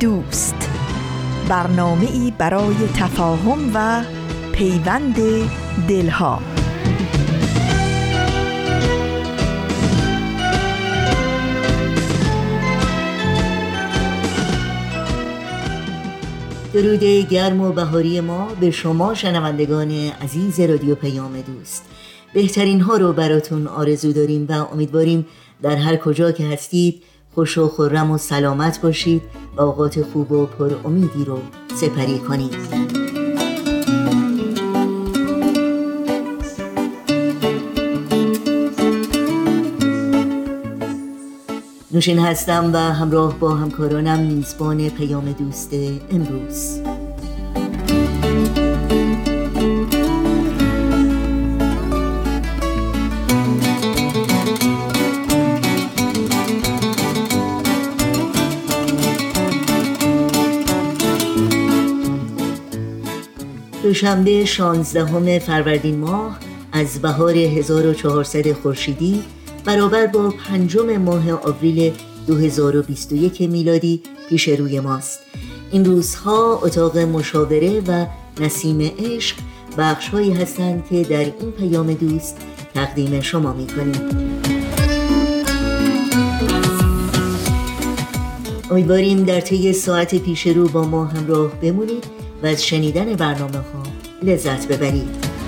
دوست. برنامه ای برای تفاهم و پیوند دلها. درود گرم و بهاری ما به شما شنوندگان عزیز رادیو پیام دوست. بهترین ها رو براتون آرزو داریم و امیدواریم در هر کجا که هستید خوش و خورم و سلامت باشید. و اوقات خوب و پر امیدی رو سپری کنید. نوشین هستم و همراه با همکارانم میزبان پیام دوست امروز. دوشنبه 16 فروردین ماه از بهار 1400 خورشیدی برابر با پنجم ماه آوریل 2021 میلادی پیش روی ماست. این روزها اتاق مشاوره و نسیم عشق بخش هایی هستند که در این پیام دوست تقدیم شما می کنیم امیدواریم در طی ساعت پیش رو با ما همراه بمونید. و از شنیدن برنامه ها لذت ببرید.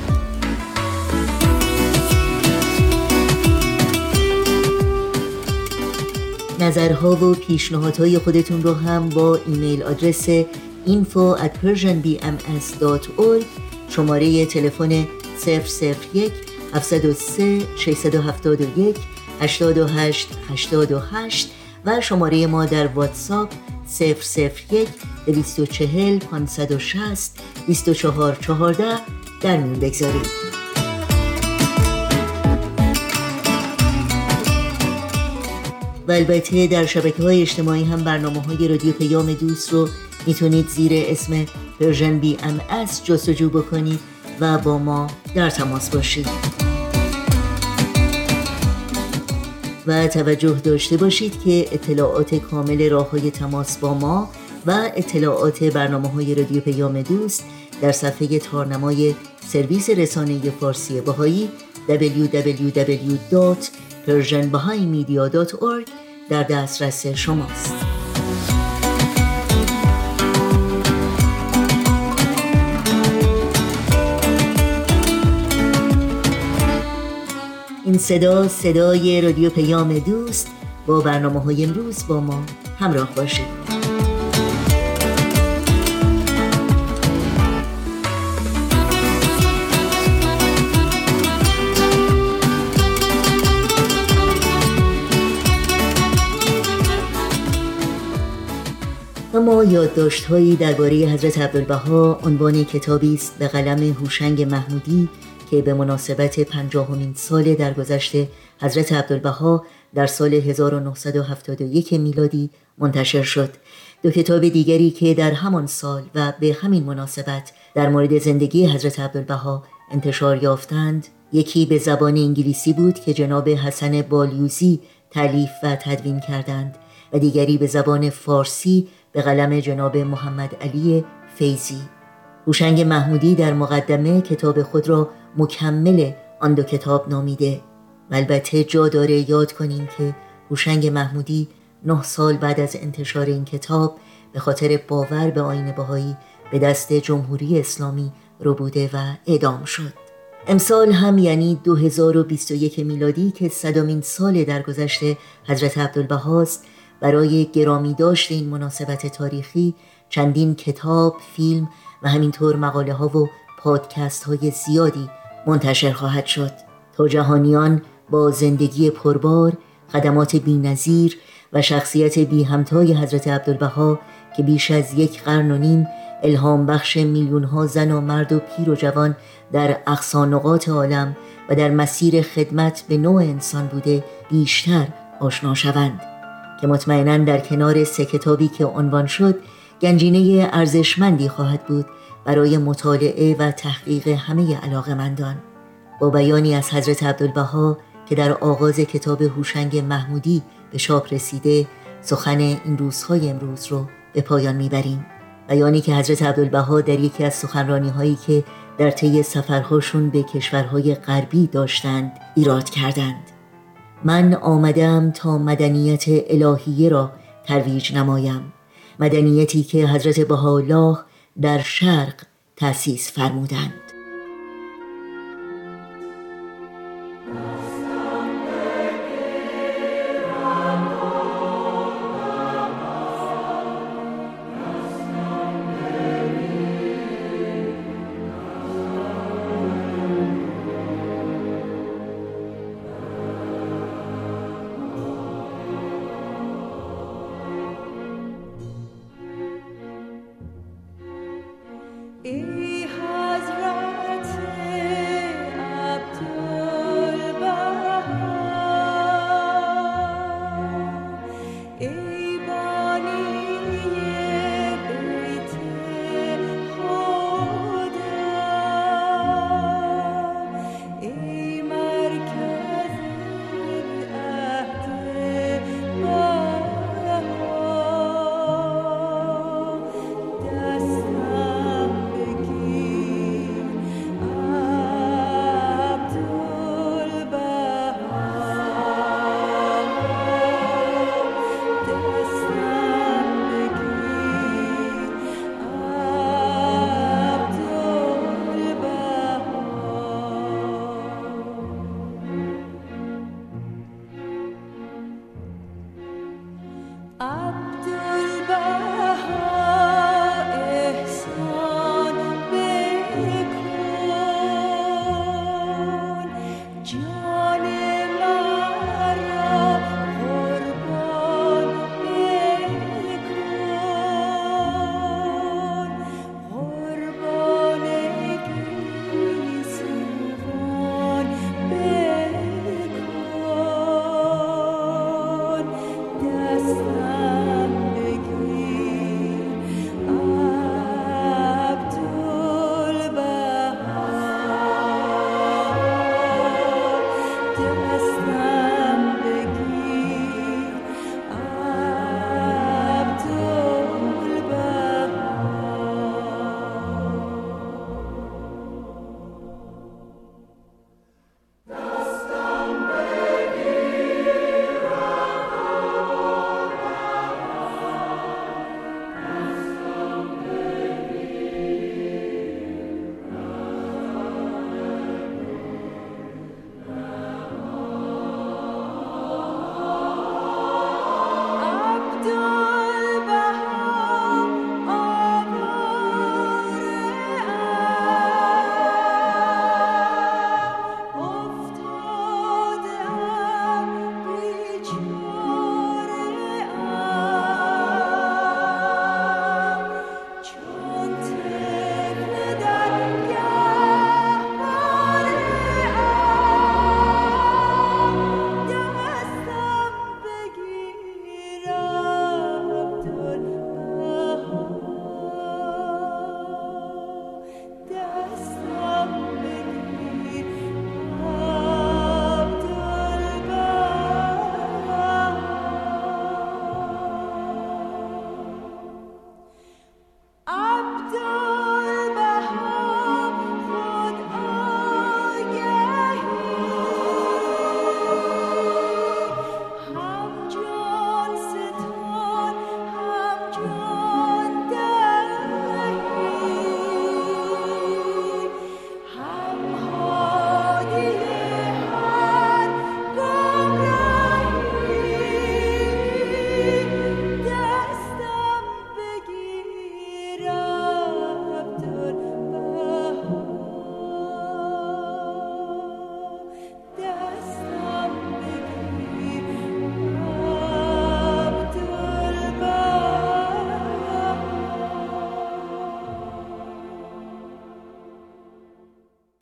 نظرها و پیشنهادهای خودتون رو هم با ایمیل آدرس info at persianbms.org شماره تلفن 001 703 671 828 828 و شماره ما در واتساپ 001 240 560 24 14 در میون بگذارید. و البته در شبکه های اجتماعی هم برنامه های رادیو پیام دوست رو می‌تونید زیر اسم پرژن بی ام جستجو بکنید و با ما در تماس باشید. و توجه داشته باشید که اطلاعات کامل راه های تماس با ما و اطلاعات برنامه های رادیو پیام دوست در صفحه تارنمای سرویس رسانه فارسی باهایی www.persianbahaimedia.org در دسترس شماست. این صدا صدای رادیو پیام دوست با برنامه های امروز با ما همراه باشید. اما یادداشتهایی درباره حضرت عبدالبها عنوان کتابی است به قلم هوشنگ محمودی که به مناسبت پنجاهمین سال درگذشت حضرت عبدالبها در سال 1971 میلادی منتشر شد. دو کتاب دیگری که در همان سال و به همین مناسبت در مورد زندگی حضرت عبدالبها انتشار یافتند یکی به زبان انگلیسی بود که جناب حسن بالیوزی تعلیف و تدوین کردند و دیگری به زبان فارسی به قلم جناب محمد علی فیزی هوشنگ محمودی در مقدمه کتاب خود را مکمل آن دو کتاب نامیده و البته جا داره یاد کنیم که هوشنگ محمودی نه سال بعد از انتشار این کتاب به خاطر باور به آین بهایی به دست جمهوری اسلامی رو بوده و اعدام شد. امسال هم یعنی 2021 میلادی که صدامین سال درگذشت حضرت عبدالبهاست برای گرامی داشت این مناسبت تاریخی چندین کتاب، فیلم و همینطور مقاله ها و پادکست های زیادی منتشر خواهد شد. تا جهانیان با زندگی پربار خدمات بینظیر و شخصیت بی همتای حضرت عبدالبها که بیش از یک قرن و نیم الهام بخش میلیون ها زن و مرد و پیر و جوان در اقصانقات عالم و در مسیر خدمت به نوع انسان بوده بیشتر آشنا شوند. که مطمئنا در کنار سه کتابی که عنوان شد گنجینه ارزشمندی خواهد بود برای مطالعه و تحقیق همه علاقمندان. با بیانی از حضرت عبدالبها که در آغاز کتاب هوشنگ محمودی به چاپ رسیده سخن این روزهای امروز رو به پایان می‌بریم. بیانی که حضرت عبدالبها در یکی از سخنرانی هایی که در طی سفرهاشون به کشورهای غربی داشتند ایراد کردند. من آمدم تا مدنیت الهیه را ترویج نمایم. مدنیتی که حضرت بهاءالله در شرق تأسیس فرمودند.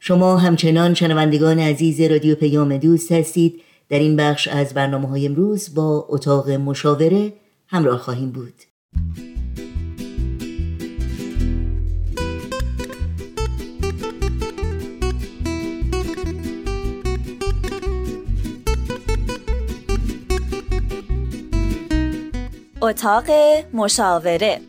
شما همچنان شنوندگان عزیز رادیو پیام دوست هستید. در این بخش از برنامه های امروز با اتاق مشاوره همراه خواهیم بود. اتاق مشاوره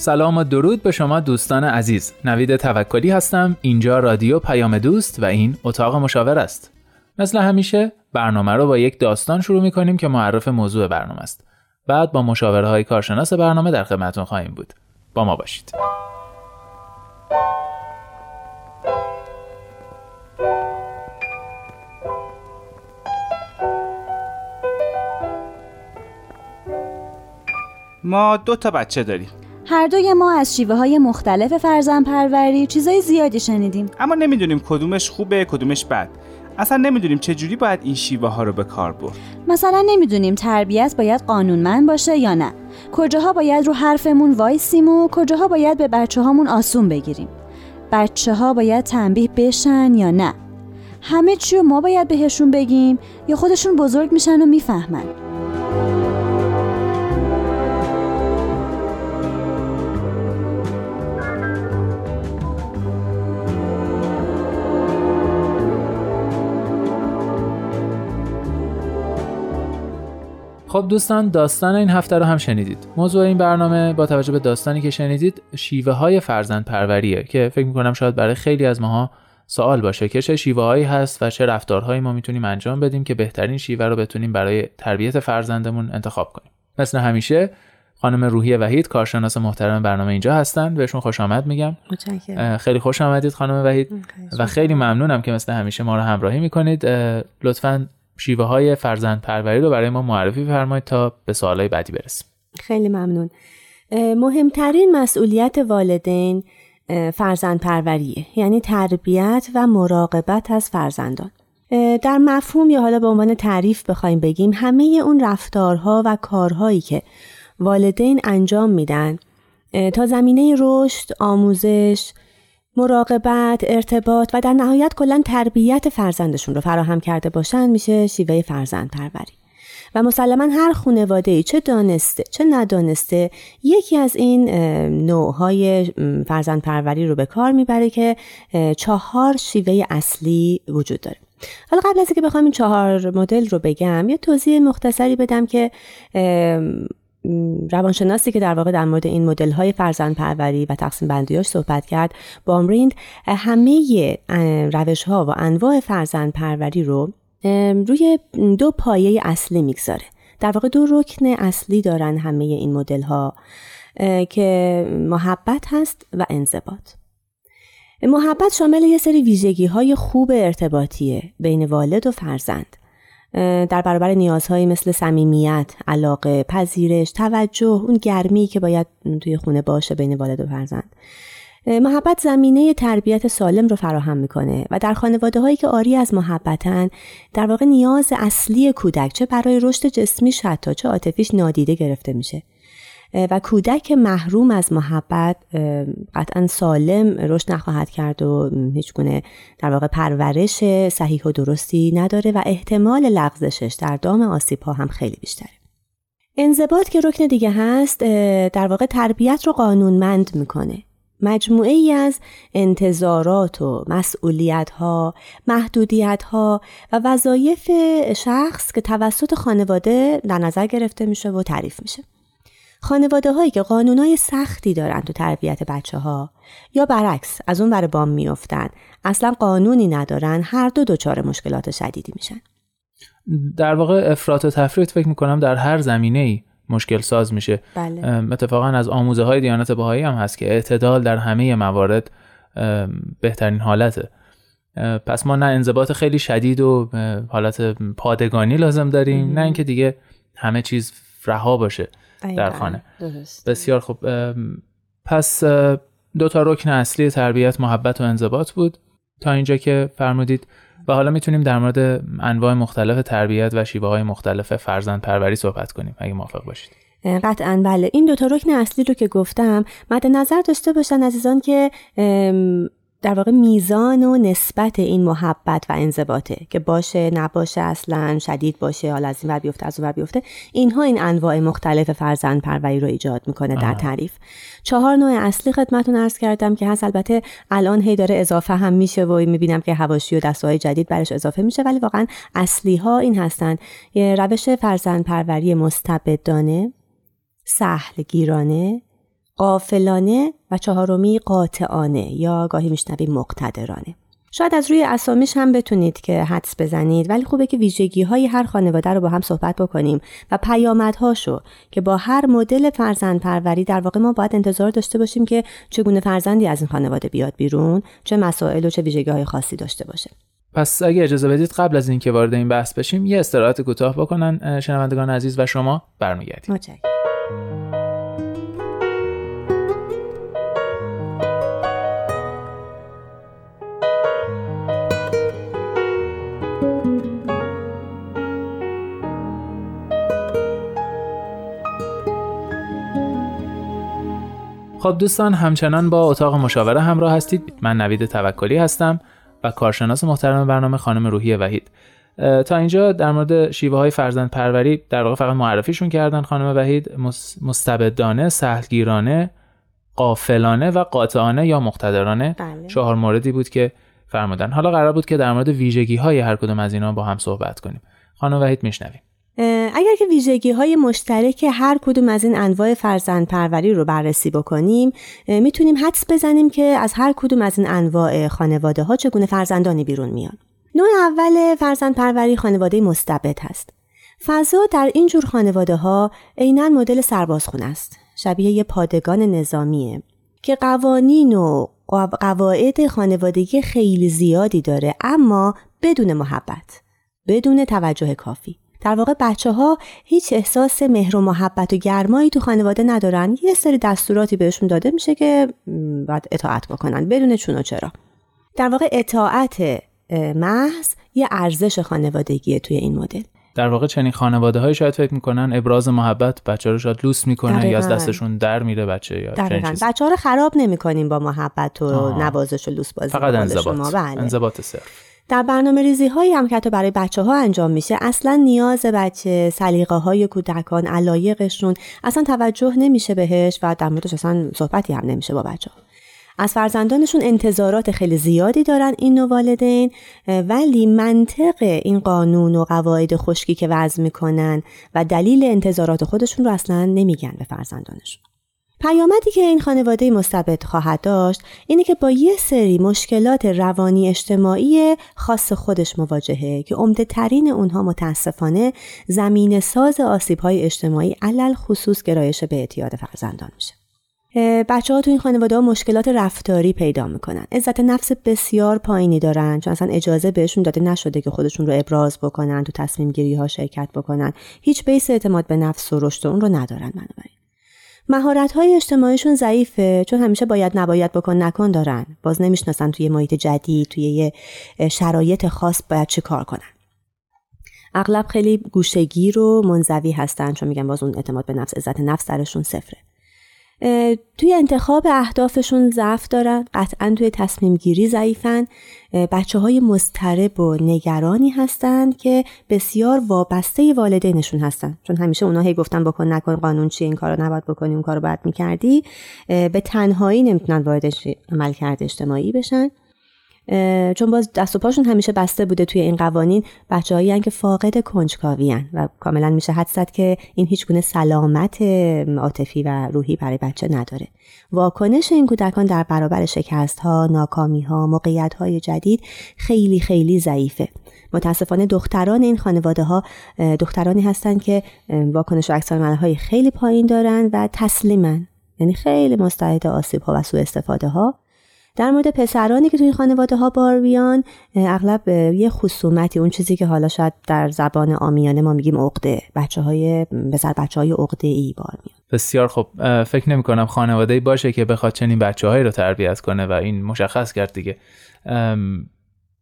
سلام و درود به شما دوستان عزیز. نوید توکلی هستم. اینجا رادیو پیام دوست و این اتاق مشاور است. مثل همیشه برنامه رو با یک داستان شروع می کنیم که معرف موضوع برنامه است. بعد با مشاوره های کارشناس برنامه در خدمتتون خواهیم بود. با ما باشید. ما دو تا بچه داریم. هر دوی ما از شیوه های مختلف فرزن پروری چیزای زیادی شنیدیم. اما نمی‌دونیم کدومش خوبه کدومش بد. اصلا نمی‌دونیم چجوری باید این شیوه ها رو به کار برد. مثلا نمی‌دونیم تربیت باید قانونمند باشه یا نه. کجاها باید رو حرفمون وایسیم و کجاها باید به بچه هامون آسون بگیریم. بچه ها باید تنبیه بشن یا نه. همه چی ما باید بهشون بگیم یا خودشون بزرگ میشن و می‌فهمن. خب دوستان داستان این هفته رو هم شنیدید. موضوع این برنامه با توجه به داستانی که شنیدید شیوه های فرزند پروریه که فکر می‌کنم شاید برای خیلی از ماها سوال باشه که چه شیوه هایی هست و چه رفتارهایی ما می‌تونیم انجام بدیم که بهترین شیوه رو بتونیم برای تربیت فرزندمون انتخاب کنیم. مثل همیشه خانم روحی وحید کارشناس محترم برنامه اینجا هستن. بهشون خوش آمد میگم. خیلی خوش آمدید خانم وحید. و خیلی ممنونم که مثل همیشه ما رو همراهی می‌کنید. لطفا شیوه های فرزند پروری رو برای ما معرفی فرمایید تا به سوالای بعدی برسیم. خیلی ممنون. مهمترین مسئولیت والدین فرزند پروریه یعنی تربیت و مراقبت از فرزندان. در مفهوم یا حالا به عنوان تعریف بخوایم بگیم همه اون رفتارها و کارهایی که والدین انجام میدن تا زمینه رشد، آموزش، مراقبت، ارتباط و در نهایت کلا تربیت فرزندشون رو فراهم کرده باشن میشه شیوه فرزند پروری. و مسلما هر خانواده چه دانسته چه ندانسته یکی از این نوعهای فرزند پروری رو به کار می‌بره که چهار شیوه اصلی وجود داره حالا قبل از اینکه بخوام این چهار مدل رو بگم یه توضیح مختصری بدم که روانشناسی که در واقع در مورد این مدل های فرزند پروری و تقسیم بندیاش صحبت کرد بامریند همه روش ها و انواع فرزند پروری رو روی دو پایه اصلی می‌گذاره. در واقع دو رکن اصلی دارن همه این مدل ها که محبت هست و انضباط. محبت شامل یه سری ویژگی های خوب ارتباطیه بین والد و فرزند. در برابر نیازهایی مثل صمیمیت، علاقه، پذیرش، توجه، اون گرمی که باید توی خونه باشه بین والد و فرزند. محبت زمینه تربیت سالم رو فراهم می‌کنه و در خانواده هایی که آری از محبتن در واقع نیاز اصلی کودک چه برای رشد جسمیش حتی چه عاطفیش نادیده گرفته میشه و کودک محروم از محبت قطعا سالم رشد نخواهد کرد و هیچ گونه در واقع پرورش صحیح و درستی نداره و احتمال لغزشش در دام آسیب ها هم も بیشتره. انضباط که رکن دیگه هست در واقع تربیت رو قانونمند می‌کنه. مجموعه ای از انتظارات و مسئولیت ها، محدودیت ها و وظایف شخص که توسط خانواده در نظر گرفته میشه و تعریف میشه. خانواده هایی که های سختی دارند تو تربیت بچه ها یا برعکس از اون بر بام میافتن اصلا قانونی ندارن هر دو دچار مشکلات شدیدی میشن. در واقع افراط و تفریط فکر می‌کنم در هر زمینه ای مشکل ساز میشه. بله. اتفاقا از آموزه های دیانت بهایی هم هست که اعتدال در همه موارد بهترین حالته. پس ما نه انضباط خیلی شدید و حالت پادگانی لازم داریم نه اینکه دیگه همه چیز رها باشه. در خانه. بسیار خوب. پس دو تا رکن اصلی تربیت محبت و انضباط بود. تا اینجا که فرمودید. و حالا می‌تونیم در مورد انواع مختلف تربیت و شیوه های مختلف فرزند پروری صحبت کنیم اگه موافق باشید. قطعا بله. این دوتا رکن اصلی رو که گفتم مد نظر داشته باشن عزیزان که در واقع میزان و نسبت این محبت و انضباطه که باشه نباشه اصلا شدید باشه حالا از این ور بیفته از اون ور بیفته اینها این انواع مختلف فرزند پروری رو ایجاد می‌کنه در تعریف. چهار نوع اصلی خدمتون عرض کردم که هست. البته الان هی داره اضافه هم میشه و می‌بینم که هواشی و دستهای جدید برش اضافه میشه ولی واقعا اصلی ها این هستند یه روش فرزند پروری مستبدانه سهل گیرانه قافلانه و چهارمی قاطعانه یا گاهی میشنویم مقتدرانه. شاید از روی اسامیش هم بتونید که حدس بزنید ولی خوبه که ویژگی های هر خانواده رو با هم صحبت بکنیم و پیامدهاشو که با هر مدل فرزند پروری در واقع ما باید انتظار داشته باشیم که چگونه فرزندی از این خانواده بیاد بیرون چه مسائل و چه ویژگی های خاصی داشته باشه. پس اگه اجازه بدید قبل از اینکه وارد این بحث بشیم یه استراحت کوتاه بکنن شنوندگان عزیز و شما برمیگردید خب دوستان همچنان با اتاق مشاوره همراه هستید. من نوید توکلی هستم و کارشناس محترم برنامه خانم روحی وحید. تا اینجا در مورد شیوه های فرزند پروری در واقع فقط معرفیشون کردن خانم وحید. مستبدانه سهلگیرانه قافلانه و قاطعانه یا مقتدرانه بله. چهار موردی بود که فرمودن. حالا قرار بود که در مورد ویژگی های هر کدوم از اینا با هم صحبت کنیم. خانم وحید میشنویم. اگر که ویژگی های مشترک هر کدوم از این انواع فرزند پروری رو بررسی بکنیم می‌تونیم حدس بزنیم که از هر کدوم از این انواع خانواده ها چگونه فرزندانی بیرون میان. نوع اول فرزند پروری خانواده مستبد هست. فضا در این جور خانواده ها عینا مدل سربازخونه است. شبیه یه پادگان نظامیه که قوانین و قواعد خانوادگی خیلی زیادی داره اما بدون محبت بدون توجه کافی. در واقع بچه ها هیچ احساس مهر و محبت و گرمایی تو خانواده ندارن. یه سری دستوراتی بهشون داده میشه که باید اطاعت بکنن بدون چون و چرا. در واقع اطاعت محض یه ارزش خانوادگیه توی این مدل. در واقع چنین خانواده های شاید فکر می‌کنن ابراز محبت بچه رو شاید لوس می‌کنه یا از دستشون در میره بچه یا بچه ها رو خراب نمی‌کنیم با محبت و نوازش و لوس بازی فقط انضباط. بله. انضباط صرف. در برنامه ریزی هایی هم که برای بچه ها انجام میشه اصلا نیاز بچه سلیقه های کودکان علایقشون اصلا توجه نمیشه بهش و در موردش اصلا صحبتی هم نمیشه با بچه ها. از فرزندانشون انتظارات خیلی زیادی دارن این نوع والدین ولی منطق این قانون و قواعد خشکی که وضع می‌کنن و دلیل انتظارات خودشون رو اصلا نمیگن به فرزندانشون پیامدی که این خانواده مستبد خواهد داشت اینه که با یه سری مشکلات روانی اجتماعی خاص خودش مواجهه که عمده ترین اونها متاسفانه زمین ساز آسیب های اجتماعی علل خصوص گرایش به اعتیاد فرزندان میشه. بچه ها تو این خانواده ها مشکلات رفتاری پیدا می‌کنن. عزت نفس بسیار پایینی دارن چون اصلا اجازه بهشون داده نشده که خودشون رو ابراز بکنن تو تصمیم گیری ها شرکت بکنن. هیچ بیس اعتماد به نفس و رشد اون رو ندارن بنابراین. مهارت های اجتماعیشون ضعیفه چون همیشه باید نباید بکن نکن دارن. باز نمی‌شناسن توی محیط جدید توی یه شرایط خاص باید چه کار کنن. اغلب خیلی گوشگیر و منزوی هستن چون میگن باز اون اعتماد به نفس عزت نفس درشون صفره. توی انتخاب اهدافشون ضعف دارن قطعا توی تصمیم گیری ضعیفن. بچه های مضطرب و نگرانی هستند که بسیار وابسته والدینشون هستن. چون همیشه اونا هی گفتن بکن نکن قانون چیه این کارو نباید بکنی اون کارو باید می‌کردی. به تنهایی نمی‌تونن وارد عمل کرده اجتماعی بشن. چون باز دست و پاشون همیشه بسته بوده توی این قوانین بچههایی که فاقد کنجکاوی و کاملا میشه حد زد که این هیچ گونه سلامت عاطفی و روحی برای بچه نداره. واکنش این کودکان در برابر شکست ها ناکامی ها موقعیت های جدید خیلی خیلی ضعیفه. متاسفانه دختران این خانواده ها دخترانی هستند که واکنش و های خیلی پایین دارن و تسلیمن. یعنی خیلی مستعد آسیب ها و سوء استفاده ها در مورد پسرانی که توی خانواده ها بار بیان اغلب یه خصومتی اون چیزی که حالا شاید در زبان آمیانه ما میگیم عقده. بچه های بسر بچه های عقده ای بار میان. بسیار خب فکر نمی کنم خانواده باشه که بخواد چنین بچه رو تربیت کنه و این مشخص کرد دیگه.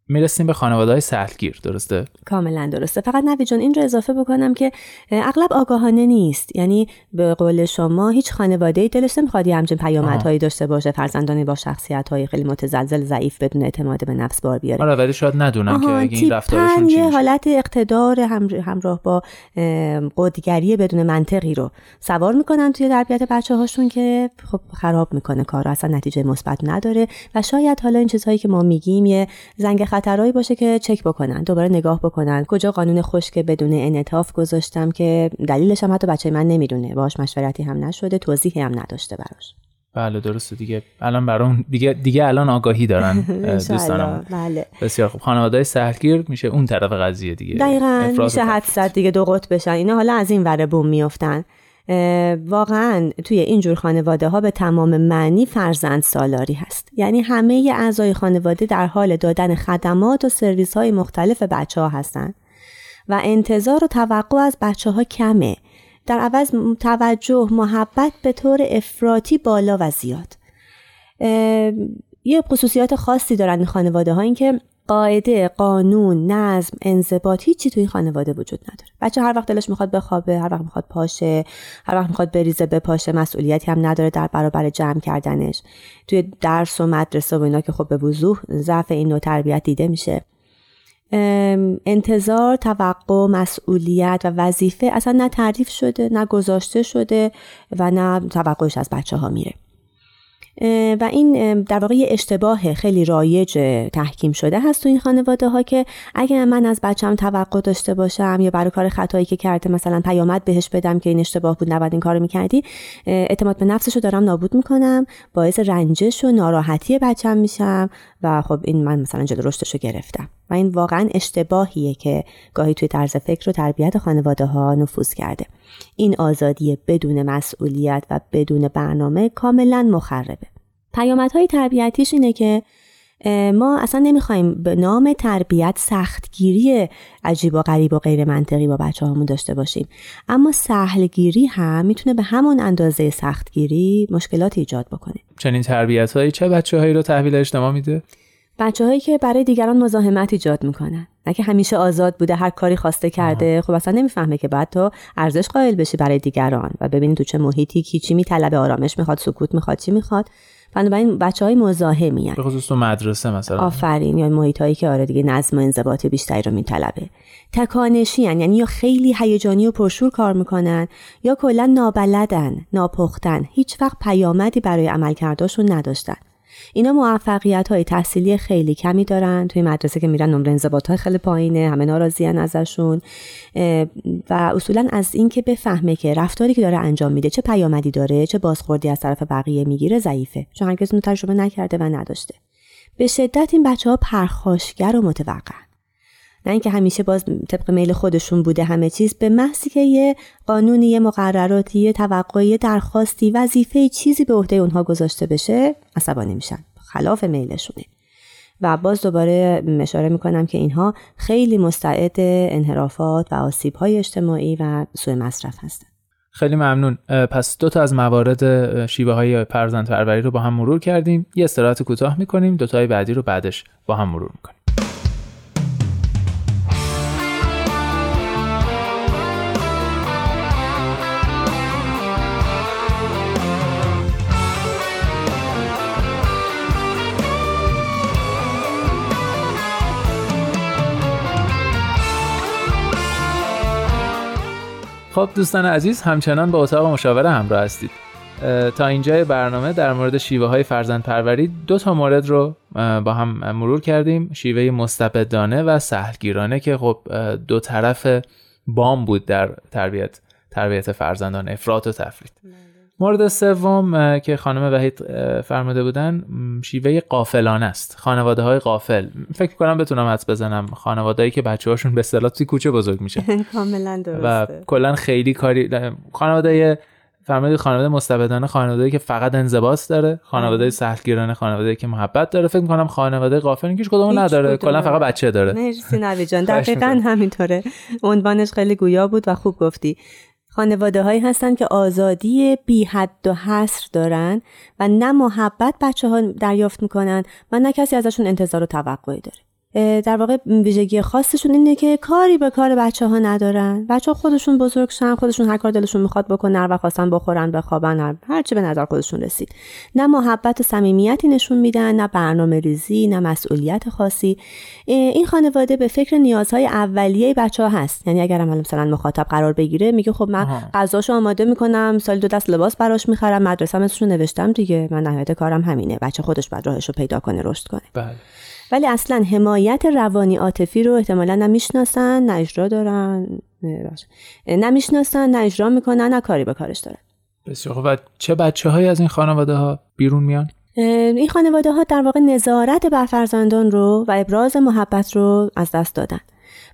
می‌رسیم به خانواده های سهلگیر درسته؟ کاملا درسته. فقط نوی جان این رو اضافه بکنم که اغلب آگاهانه نیست. یعنی به قول شما هیچ خانواده دلش نمی‌خواد همچین پیامدهایی داشته باشه فرزندانی با شخصیت های خیلی متزلزل ضعیف بدون اعتماد به نفس بار بیاره. آره ولی شاید ندونم که اگه این رفتارشون یه حالت اقتدار همراه با قدگری بدون منطقی رو سوار می‌کنن توی تربیت بچه هاشون که خب خراب می‌کنه کار اصلا نتیجه مثبت نداره. و شاید حالا این چیزهایی که ما میگیم یه زنگ خطرهایی باشه که چک بکنن دوباره نگاه بکنن. کجا قانون خشک بدون انعطاف گذاشتم که دلیلش هم حتی بچه من نمی‌دونه. باش مشورتی هم نشده توضیحی هم نداشته براش. بله درسته. دیگه الان برام دیگه دیگه الان آگاهی دارن دوستانم بله. بسیار خوب. خانواده سهلگیر میشه اون طرف قضیه دیگه. دقیقاً میشه حد دیگه دو قط بشن. اینا حالا از این وره بوم میافتن. واقعا توی اینجور خانواده ها به تمام معنی فرزند سالاری هست. یعنی همه اعضای خانواده در حال دادن خدمات و سرویس های مختلف بچه ها هستن و انتظار و توقع از بچه ها کمه. در عوض توجه محبت به طور افراطی بالا و زیاد. یه خصوصیات خاصی دارن خانواده ها این که قاعده قانون نظم انضباط هیچی توی خانواده وجود نداره. بچه هر وقت دلش می‌خواد بخوابه هر وقت می‌خواد پاشه هر وقت می‌خواد بریزه بپاشه مسئولیتی هم نداره در برابر جمع کردنش. توی درس و مدرسه و اینا که خب به وضوح ضعف این نوع تربیت دیده میشه. انتظار توقع مسئولیت و وظیفه اصلا نه تعریف شده نه گذاشته شده و نه توقعش از بچه ها میره. و این در واقع اشتباه خیلی رایج تحکیم شده هست تو این خانواده ها که اگر من از بچم توقع داشته باشم یا برای کار خطایی که کرده مثلا پیامد بهش بدم که این اشتباه بود نباید این کارو می‌کردی اعتماد به نفسش رو دارم نابود می‌کنم باعث رنجش و ناراحتی بچم میشم و خب این من مثلا جلو رشدش رو گرفتم. و این واقعا اشتباهیه که گاهی توی طرز فکر و تربیت خانواده ها نفوذ کرده. این آزادی بدون مسئولیت و بدون برنامه کاملا مخربه. پیامدهای تربیتیش اینه که ما اصلا نمی‌خوایم به نام تربیت سختگیری عجیب و غریب و غیر منطقی با بچه هامون داشته باشیم. اما سهلگیری هم می‌تونه به همون اندازه سختگیری مشکلات ایجاد بکنه. چنین تربیت هایی چه بچه هایی رو تحویل اجتماع میده؟ بچه هایی که برای دیگران مزاحمت ایجاد می‌کنن. نه که همیشه آزاد بوده هر کاری خواسته کرده. خب اصلا نمی‌فهمه که بعد تو ارزش قائل بشی برای دیگران و ببینید تو چه محیطی کی چی میطلبه آرامش می‌خواد سکوت می‌خواد چی می‌خواد. بنابراین بچه های مزاحمی به خصوص تو مدرسه مثلا. آفرین. یا محیط هایی که آره دیگه نظم و انضباط بیشتری رو میطلبه. تکانشی هن. یعنی یا خیلی هیجانی و پرشور کار می‌کنن یا کلا نابلدن ناپختن. هیچ وقت پیامدی برای عملکرداشون نداشتن. اینا موفقیت های تحصیلی خیلی کمی دارن. توی مدرسه که میرن نمره انضباط های خیلی پایینه همه ناراضیان ازشون. و اصولا از اینکه بفهمه که رفتاری که داره انجام میده چه پیامدی داره چه بازخوردی از طرف بقیه می‌گیره ضعیفه. چون هرگز اون تجربه نکرده و نداشته. به شدت این بچه ها پرخاشگر و متوقع نه اینکه همیشه باز طبق میل خودشون بوده همه چیز به محضی که یه قانونی یه مقرراتی یه توقعی درخواستی وظیفه چیزی به عهده اونها گذاشته بشه عصبانی میشن. خلاف میلشونه. و باز دوباره اشاره می‌کنم که اینها خیلی مستعد انحرافات و آسیب های اجتماعی و سوء مصرف هستن. خیلی ممنون. پس دو تا از موارد شیوه های فرزند پروری رو با هم مرور کردیم. یه استراحت کوتاه می‌کنیم. دو تای بعدی رو بعدش با هم مرور می‌کنیم. خب دوستان عزیز همچنان به اتاق مشاوره همراه هستید. تا اینجای برنامه در مورد شیوه های فرزند پروری دو تا مورد رو با هم مرور کردیم. شیوه مستبدانه و سهلگیرانه که خب دو طرف بام بود در تربیت تربیت فرزندان افراط و تفرید. مورد سوم که خانم وحید فرموده بودن شیوه قافلانه است. خانواده های قافل. فکر کنم بتونم حدس بزنم. خانوادهایی که بچه هاشون به اصطلاح توی کوچه بزرگ میشه کاملا درسته. و کلا خیلی کاری خانواده فرمودید خانواده مستبدانه خانواده که فقط انضباط داره خانواده سهلگیرانه خانواده که محبت داره. فکر می‌کنم خانواده قافل هیچ کدوم نداره. کلا فقط بچه داره. مرسی نوی جان. دقیقا همینطوره. عنوانش خیلی گویا بود و خوب گفتی. خانواده هایی هستند که آزادی بی حد و حصر دارن و نه محبت بچه ها دریافت می‌کنن و نه کسی ازشون انتظار و توقعی داره. در واقع ویژگی خاصشون اینه که کاری به کار بچه ها ندارن. بچه ها خودشون بزرگ شن خودشون هر کار دلشون می‌خواد بکنن و خواستن بخورن بخوابن هر چی به نظر خودشون رسید. نه محبت و صمیمیتی نشون میدن نه برنامه ریزی نه مسئولیت خاصی. این خانواده به فکر نیازهای اولیه بچه ها هست. یعنی اگر هم مثلا مخاطب قرار بگیره میگه خب من غذاشو آماده می‌کنم سال دو دست لباس براش می‌خرم مدرسه رو نوشتم دیگه. من نهایت کارم همینه. بچه خودش بعد راهش رو پیدا کنه رشد کنه. بله. ولی اصلا حمایت روانی عاطفی رو احتمالا نمی‌شناسن نه اجرا دارن نمی‌شناسن نه اجرا می‌کنن نه کاری به کارش دارن. بسیار خوب. و چه بچه های از این خانواده ها بیرون میان؟ این خانواده ها در واقع نظارت بر فرزندان رو و ابراز محبت رو از دست دادن.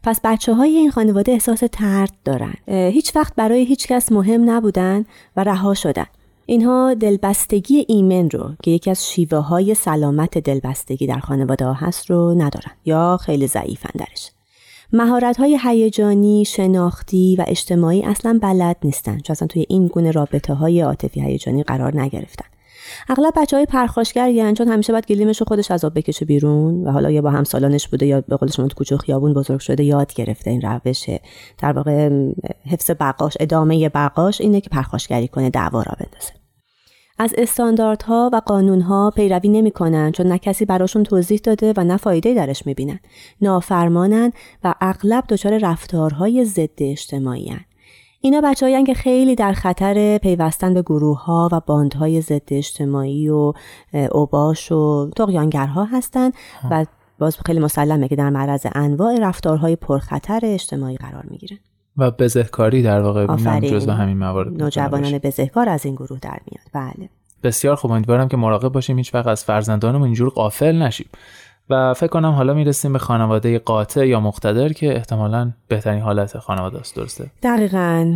پس بچه های این خانواده احساس ترد دارن. هیچ وقت برای هیچ کس مهم نبودن و رها شدن. اینها دلبستگی ایمن رو که یکی از شیوه های سلامت دلبستگی در خانواده ها هست رو ندارن یا خیلی ضعیفن درش مهارت های هیجانی، شناختی و اجتماعی اصلا بلد نیستن چون اصلا توی این گونه رابطه های عاطفی هیجانی قرار نگرفتن. اغلب بچه های یعنی چون همیشه باید گلیمش رو خودش از آب بکشه بیرون و حالا یا با همسالانش بوده یا به قول شما تو کوچه خیابون بزرگ شده یاد گرفته این روشه. در واقع حفظ بقاش ادامه بقاش اینه که پرخاشگری کنه دعوا را بندازه. از استانداردها و قانونها پیروی نمی‌کنن چون نه کسی براشون توضیح داده و نه فایده درش می‌بینن. نافرمانن و اغلب دچار رفتارهای ضد اجتماعی هن. اینا بچه که خیلی در خطر پیوستن به گروه ها و باندهای ضد اجتماعی و اوباش و تقیانگرها هستند و باز خیلی مسلمه که در معرض انواع رفتارهای پرخطر اجتماعی قرار می‌گیرن و بزهکاری در واقع جزو همین موارد نوجوانان بزهکار از این گروه در میاد. بله. بسیار خوب. امیدوارم که مراقب باشیم. هیچ وقت از فرزندانمون اینجور قافل نشیم. و فکر کنم حالا می‌رسیم به خانواده قاطع یا مقتدر که احتمالا بهترین حالت خانواده است درسته؟ دقیقا.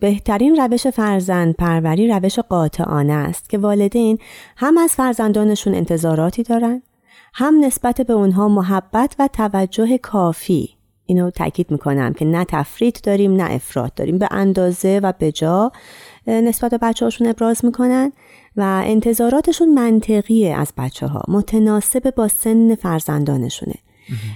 بهترین روش فرزند پروری روش قاطعانه است که والدین هم از فرزندانشون انتظاراتی دارن هم نسبت به اونها محبت و توجه کافی. اینو تاکید می‌کنم که نه تفرید داریم نه افراد داریم. به اندازه و به جا نسبت به بچه هاشون ابراز می‌کنن. و انتظاراتشون منطقیه از بچه ها متناسب با سن فرزندانشونه.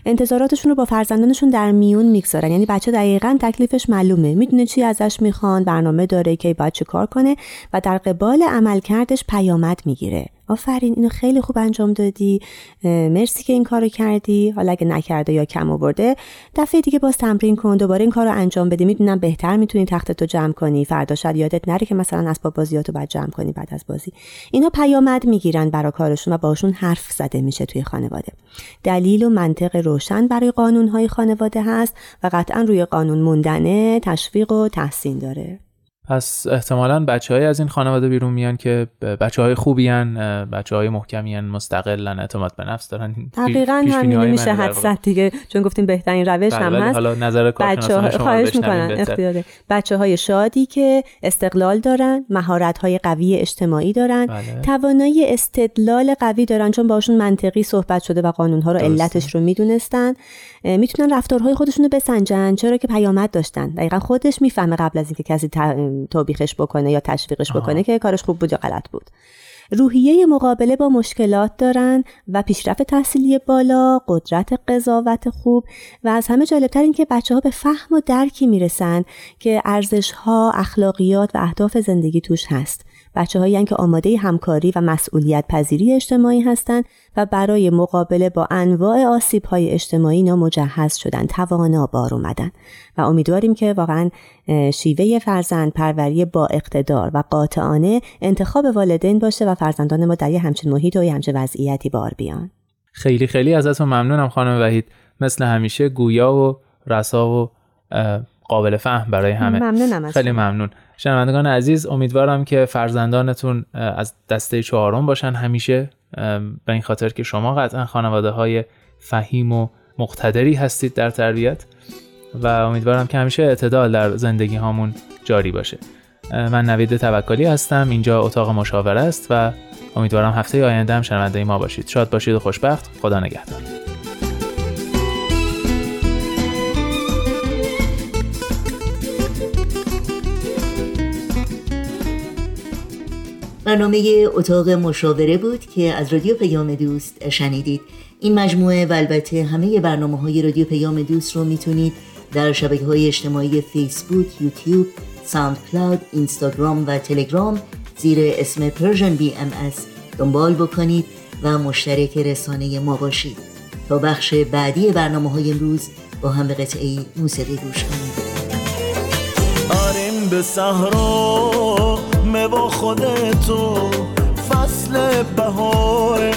انتظاراتشون رو با فرزندانشون در میون می‌گذارن. یعنی بچه دقیقا تکلیفش معلومه. می‌دونه چی ازش می‌خوان برنامه داره که باید چه کار کنه و در قبال عملکردش پیامد می‌گیره. آفرین اینو خیلی خوب انجام دادی. مرسی که این کارو کردی. حالا اگه نکرده یا کم آورده دفعه دیگه باز تمرین کن دوباره این کارو انجام بده می‌دونم بهتر می‌تونی تخت تو جمع کنی. فردا شاید یادت نره که مثلا اسباب بازیاتو بعد جمع کنی بعد از بازی. اینا پیامد می‌گیرن برای کارشون و باشون حرف زده میشه توی خانواده. دلیل و منطق روشن برای قانونهای خانواده هست و قطعا روی قانون موندنه تشویق و تحسین داره. پس احتمالا بچه های از این خانواده بیرون میان که بچه های خوبی هن بچه های محکمی هن مستقلن اعتماد به نفس دارن. دقیقا همین میشه حد دیگه چون گفتیم بهترین روش بله، هم هست. حالا نظر بچه ها خواهش می‌کنن اختیاره. بچه های شادی که استقلال دارن مهارت های قوی اجتماعی دارن بله. توانایی استدلال قوی دارن چون باشون منطقی صحبت شده و قانون ها رو علتش رو می‌دونستن. می‌تونن رفتارهای خودشون رو بسنجن چرا که پیامد داشتن. دقیقا خودش می‌فهمه قبل از اینکه کسی توبیخش بکنه یا تشویقش بکنه که کارش خوب بود یا غلط بود روحیه مقابله با مشکلات دارن و پیشرفت تحصیلی بالا، قدرت قضاوت خوب و از همه جالبتر این که بچه ها به فهم و درکی می‌رسن که ارزش ها، اخلاقیات و اهداف زندگی توش هست. بچه هایی که آماده همکاری و مسئولیت پذیری اجتماعی هستند و برای مقابله با انواع آسیب های اجتماعی اینا مجهز شدن توانا بار اومدن. و امیدواریم که واقعا شیوه فرزند پروری با اقتدار و قاطعانه انتخاب والدین باشه و فرزندان ما در یه همچین محیط و یه همچین وضعیتی بار بیان. خیلی خیلی ازتون ممنونم خانم وحید. مثل همیشه گویا و رسا و قابل فهم برای همه. ممنونم خیلی ممنون. شنوندگان عزیز امیدوارم که فرزندانتون از دسته چهارم باشن. همیشه به این خاطر که شما قطعا خانواده های فهیم و مقتدری هستید در تربیت و امیدوارم که همیشه اعتدال در زندگی هامون جاری باشه. من نوید توکلی هستم. اینجا اتاق مشاوره است و امیدوارم هفته آینده هم شنونده ما باشید. شاد باشید و خوشبخت. خدا نگهدار. برنامه اتاق مشاوره بود که از رادیو پیام دوست شنیدید. این مجموعه و البته همه برنامه های رادیو پیام دوست رو می‌تونید در شبکه های اجتماعی فیسبوک، یوتیوب، SoundCloud، اینستاگرام و تلگرام زیر اسم Persian BMS دنبال بکنید و مشترک رسانه ما باشید. تا بخش بعدی برنامه های امروز با هم به قطعه موسیقی گوش کنید آریم به با خودتو فصل بهاره.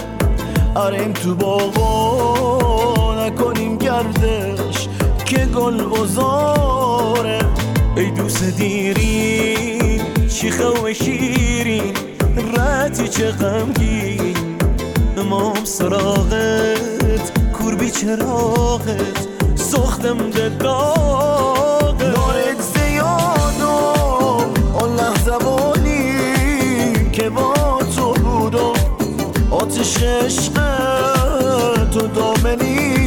آریم تو باغا نکنیم گردش که گل بزاره ای دوست دیری شیخه و شیرین رتی چه غمگی امام سراغت کوربی چراغت. سختم ده آتش عشق تو دامنی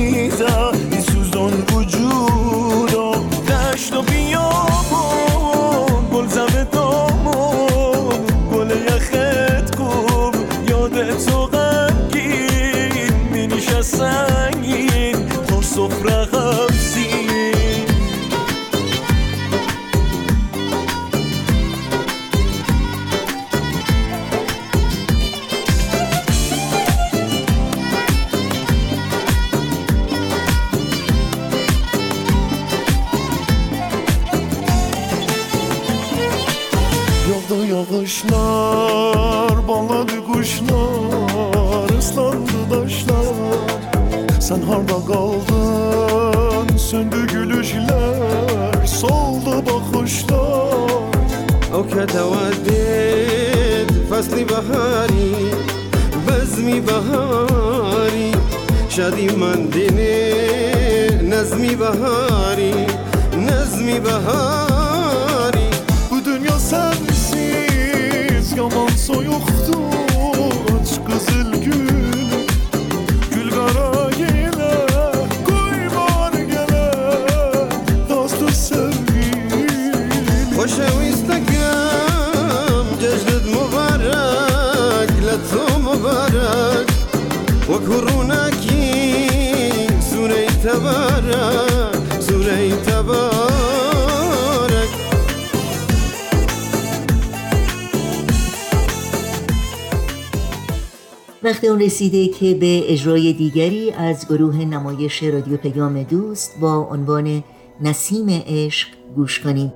رسیده که به اجرای دیگری از گروه نمایش رادیو پیام دوست با عنوان نسیم عشق گوش کنیم.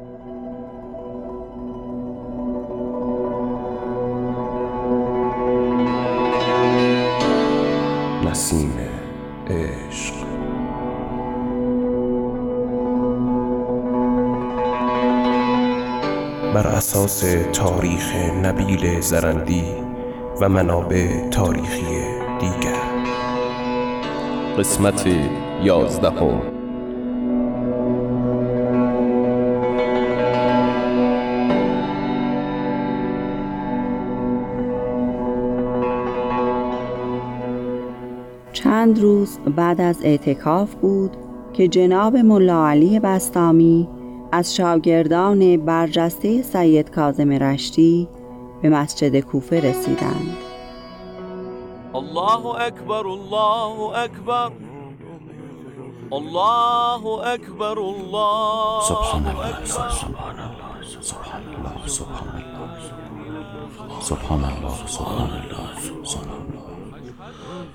نسیم عشق. بر اساس تاریخ نبیل زرندی و منابع تاریخی دیگر. قسمت یازدهم. چند روز بعد از اعتکاف بود که جناب ملا علی بستامی از شاگردان برجسته سید کاظم رشتی به مسجد کوفه رسیدند. الله اکبر الله اکبر. الله اکبر الله سبحان الله سبحان الله سبحان الله سبحان الله سبحان الله. سبحان الله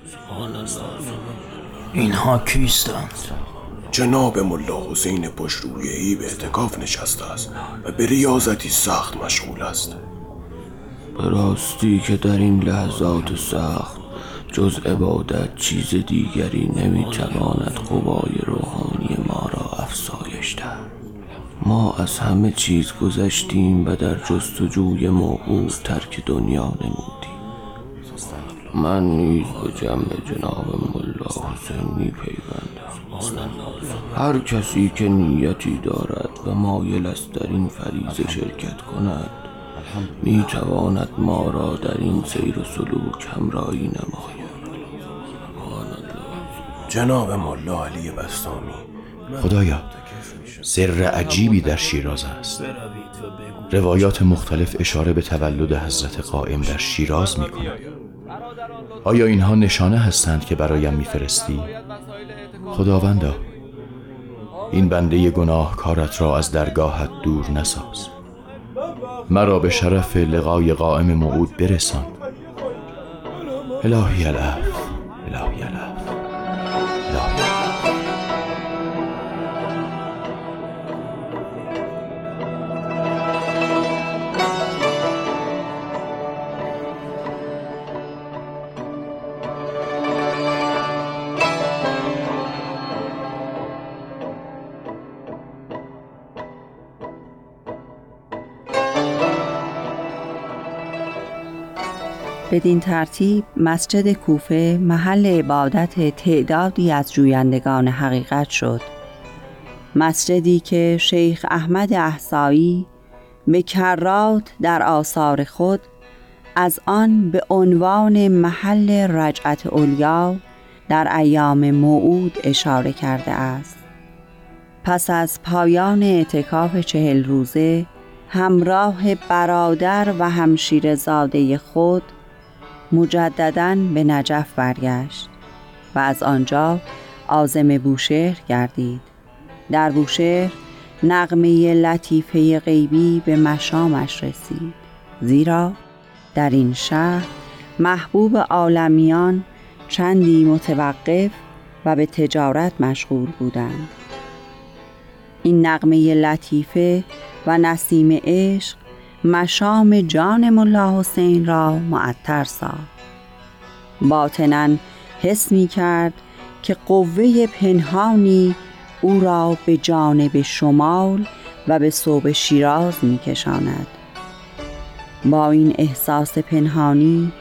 سبحان الله اینها کیستند؟ جناب ملا حسین پشرویهی به اعتکاف نشسته است و به ریاضتی سخت مشغول است. راستی که در این لحظات سخت جز عبادت چیز دیگری نمی‌تواند قوای روحانی ما را افزایش دهد. ما از همه چیز گذشتیم و در جستجوی موعود ترک دنیا نمودیم. من نیز به جمع جناب ملا حسین می پیوندم. هر کسی که نیتی دارد و مایل است در این فریضه شرکت کند می تواند ما را در این سیر و سلوک همراهی نماید. جناب ملا علی بستامی خدایا سر عجیبی در شیراز است. روایات مختلف اشاره به تولد حضرت قائم در شیراز می کنند آیا اینها نشانه هستند که برایم میفرستی؟ خداوندا این بنده گناه کارت را از درگاهت دور نساز. مرا به شرف لقای قائم موعود برسان. الهی العفو. بدین ترتیب مسجد کوفه محل عبادت تعدادی از جویندگان حقیقت شد. مسجدی که شیخ احمد احسایی به کرات در آثار خود از آن به عنوان محل رجعت اولیا در ایام موعود اشاره کرده است. پس از پایان اعتکاف چهل روزه همراه برادر و همشیر زاده خود مجددا به نجف برگشت و از آنجا آزم بوشهر گردید. در بوشهر نغمه لطیفه غیبی به مشامش رسید. زیرا در این شهر محبوب عالمیان چندی متوقف و به تجارت مشغول بودند. این نغمه لطیفه و نسیم عشق مشام جان ملا حسین را معطر ساخت باطنا حس می کرد که قوه پنهانی او را به جانب شمال و به صوب شیراز می کشاند. با این احساس پنهانی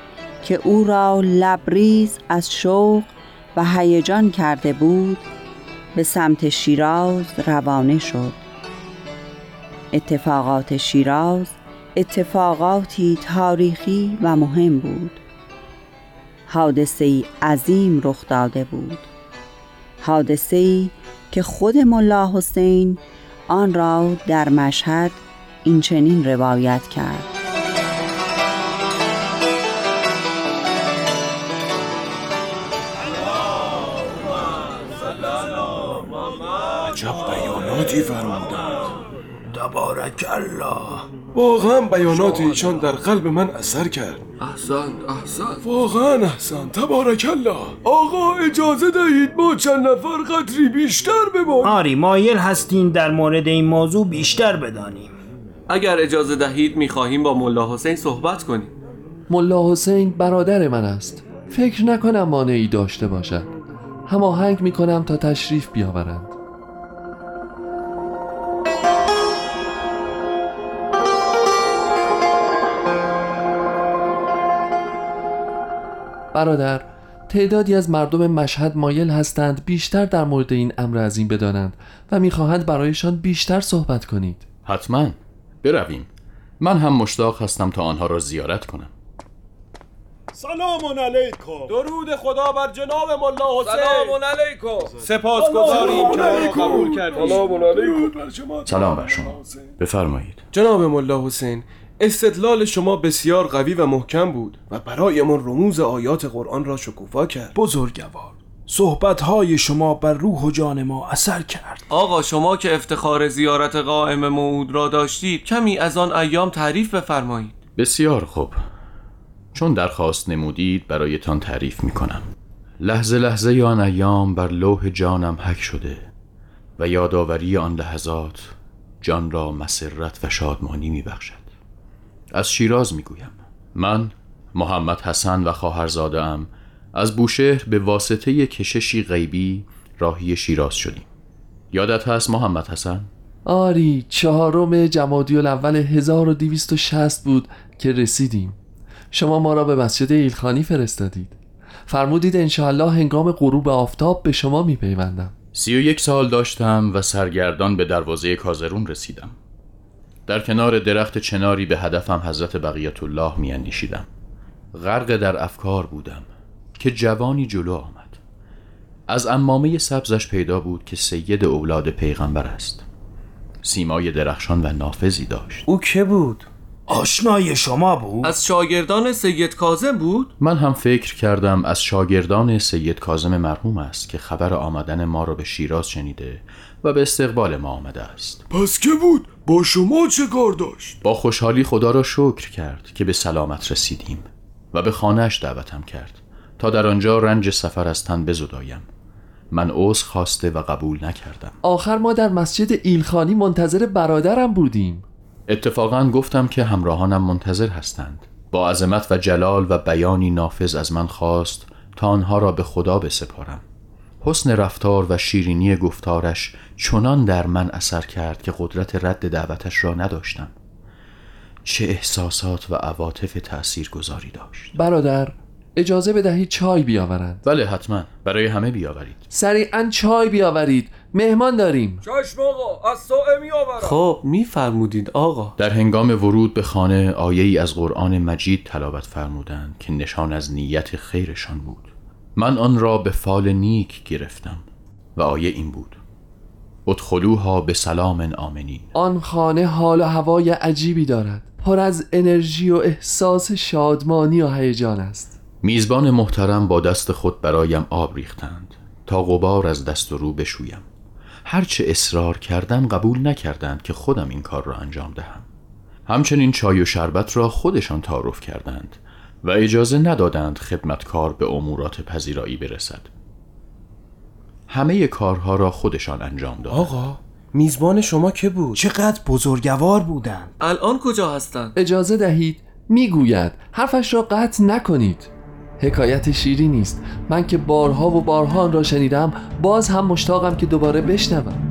که او را لبریز از شوق و هیجان کرده بود به سمت شیراز روانه شد اتفاقات شیراز اتفاقاتی تاریخی و مهم بود. حادثه ای عظیم رخ داده بود. حادثه ای که خود ملا حسین آن را در مشهد این چنین روایت کرد. عجب بیاناتی فرمودند. تبارک الله. واقعا بیانات ایشان در قلب من اثر کرد. احسن احسن واقعا احسن تبارک الله. آقا اجازه دهید ما چند نفر قدری بیشتر بمانیم. آری مایل هستیم در مورد این موضوع بیشتر بدانیم. اگر اجازه دهید می‌خواهیم با ملا حسین صحبت کنیم. ملا حسین برادر من است. فکر نکنم مانعی داشته باشد. هماهنگ می‌کنم تا تشریف بیاورند. برادر تعدادی از مردم مشهد مایل هستند بیشتر در مورد این امر عظیم بدانند و می‌خواهند برایشان بیشتر صحبت کنید. حتما. برویم. من هم مشتاق هستم تا آنها را زیارت کنم. سلام علیکم. درود خدا بر جناب ملا حسین. سلام علیکم. سپاسگزاریم که قبول کردید. سلام علیکم سلام بر شما. بفرمایید. جناب ملا حسین استدلال شما بسیار قوی و محکم بود و برایمان رموز آیات قرآن را شکوفا کرد. بزرگوار صحبتهای شما بر روح و جان ما اثر کرد. آقا شما که افتخار زیارت قائم موعود را داشتید کمی از آن ایام تعریف بفرمایید. بسیار خوب. چون درخواست نمودید برایتان تعریف می کنم لحظه لحظه آن ایام بر لوح جانم حک شده و یادآوری آن لحظات جان را مسرت و شادمانی می بخشد از شیراز می گویم من محمد حسن و خواهرزاده ام از بوشهر به واسطه کششی غیبی راهی شیراز شدیم. یادت هست محمد حسن؟ آری چهارم جمادی الاول 1260 بود که رسیدیم. شما ما را به مسجد ایلخانی فرستادید. فرمودید انشاءالله هنگام غروب آفتاب به شما میپیوندم. سی و یک سال داشتم و سرگردان به دروازه کازرون رسیدم. در کنار درخت چناری به هدفم حضرت بقیت الله میاندیشیدم غرق در افکار بودم که جوانی جلو آمد از امامه سبزش پیدا بود که سید اولاد پیغمبر است سیمای درخشان و نافذی داشت او که بود؟ آشنای شما بود؟ از شاگردان سید کازم بود؟ من هم فکر کردم از شاگردان سید کازم مرحوم است که خبر آمدن ما را به شیراز شنیده و به استقبال ما آمده است. پس که بود؟ با شما چه کار داشت؟ با خوشحالی خدا را شکر کرد که به سلامت رسیدیم و به خانهش دعوتم کرد تا در آنجا رنج سفر از تن بزدایم. من عذر خواسته و قبول نکردم. آخر ما در مسجد ایلخانی منتظر برادرم بودیم. اتفاقا گفتم که همراهانم منتظر هستند. با عظمت و جلال و بیانی نافذ از من خواست تا آنها را به خدا بسپارم. حسن رفتار و شیرینی گفتارش چنان در من اثر کرد که قدرت رد دعوتش را نداشتم. چه احساسات و عواطف تأثیر گذاری داشت. برادر اجازه بدهید چای بیاورند بله حتما. برای همه بیاورید. سریعا چای بیاورید. مهمان داریم. چشم آقا از سائه می آورم خب میفرمودید آقا. در هنگام ورود به خانه آیه ای از قرآن مجید تلاوت فرمودند که نشان از نیت خیرشان بود. من آن را به فال نیک گرفتم و آیه این بود ادخلوها به سلام آمنین. آن خانه حال و هوای عجیبی دارد پر از انرژی و احساس شادمانی و هیجان است. میزبان محترم با دست خود برایم آب ریختند تا غبار از دست و رو بشویم. هرچه اصرار کردم قبول نکردند که خودم این کار را انجام دهم. همچنین چای و شربت را خودشان تعارف کردند. و اجازه ندادند خدمتکار به امورات پذیرایی برسد. همه کارها را خودشان انجام دادند آقا میزبان شما که بود؟ چقدر بزرگوار بودند الان کجا هستند؟ اجازه دهید می‌گوید حرفش را قطع نکنید. حکایت شیری نیست. من که بارها و بارها آن را شنیدم باز هم مشتاقم که دوباره بشنوم.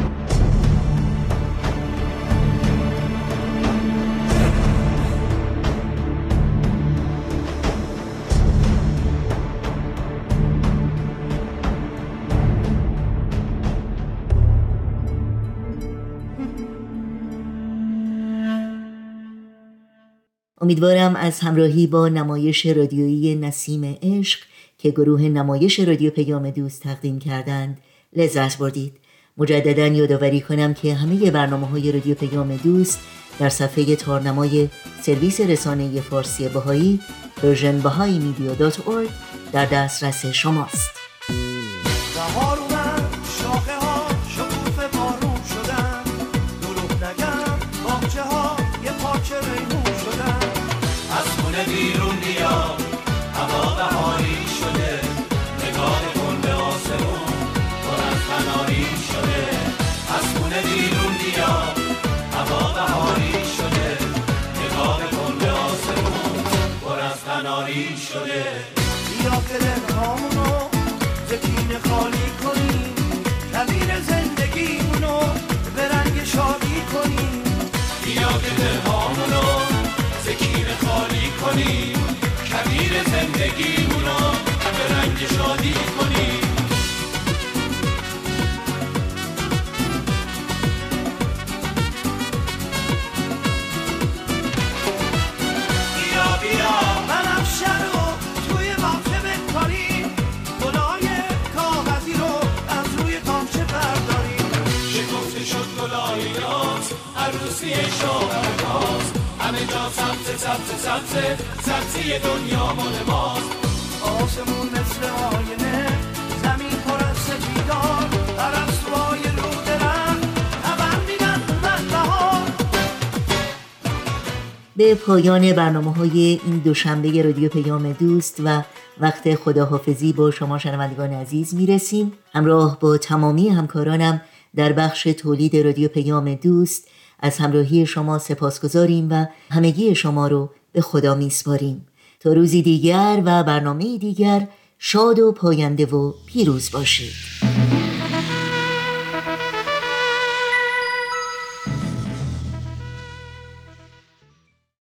امیدوارم از همراهی با نمایش رادیویی نسیم عشق که گروه نمایش رادیو پیام دوست تقدیم کردند لذت بردید. مجددا یادآوری کنم که همه برنامه های رادیو پیام دوست در صفحه تارنمای سرویس رسانه فارسی بهایی Persian در دسترس شماست. Mickey. سبز سبز سبز سبزی دنیا مال ماست. آسمون مثل آینه زمین پر از سپیدار پرستوهای رو درم اومد بهار. به پایان برنامه های این دوشنبه رادیو پیام دوست و وقت خداحافظی با شما شنوندگان عزیز می‌رسیم. همراه با تمامی همکارانم در بخش تولید رادیو پیام دوست از همراهی شما سپاسگزاریم و همگی شما رو به خدا میسپاریم. تا روزی دیگر و برنامه دیگر شاد و پاینده و پیروز باشید.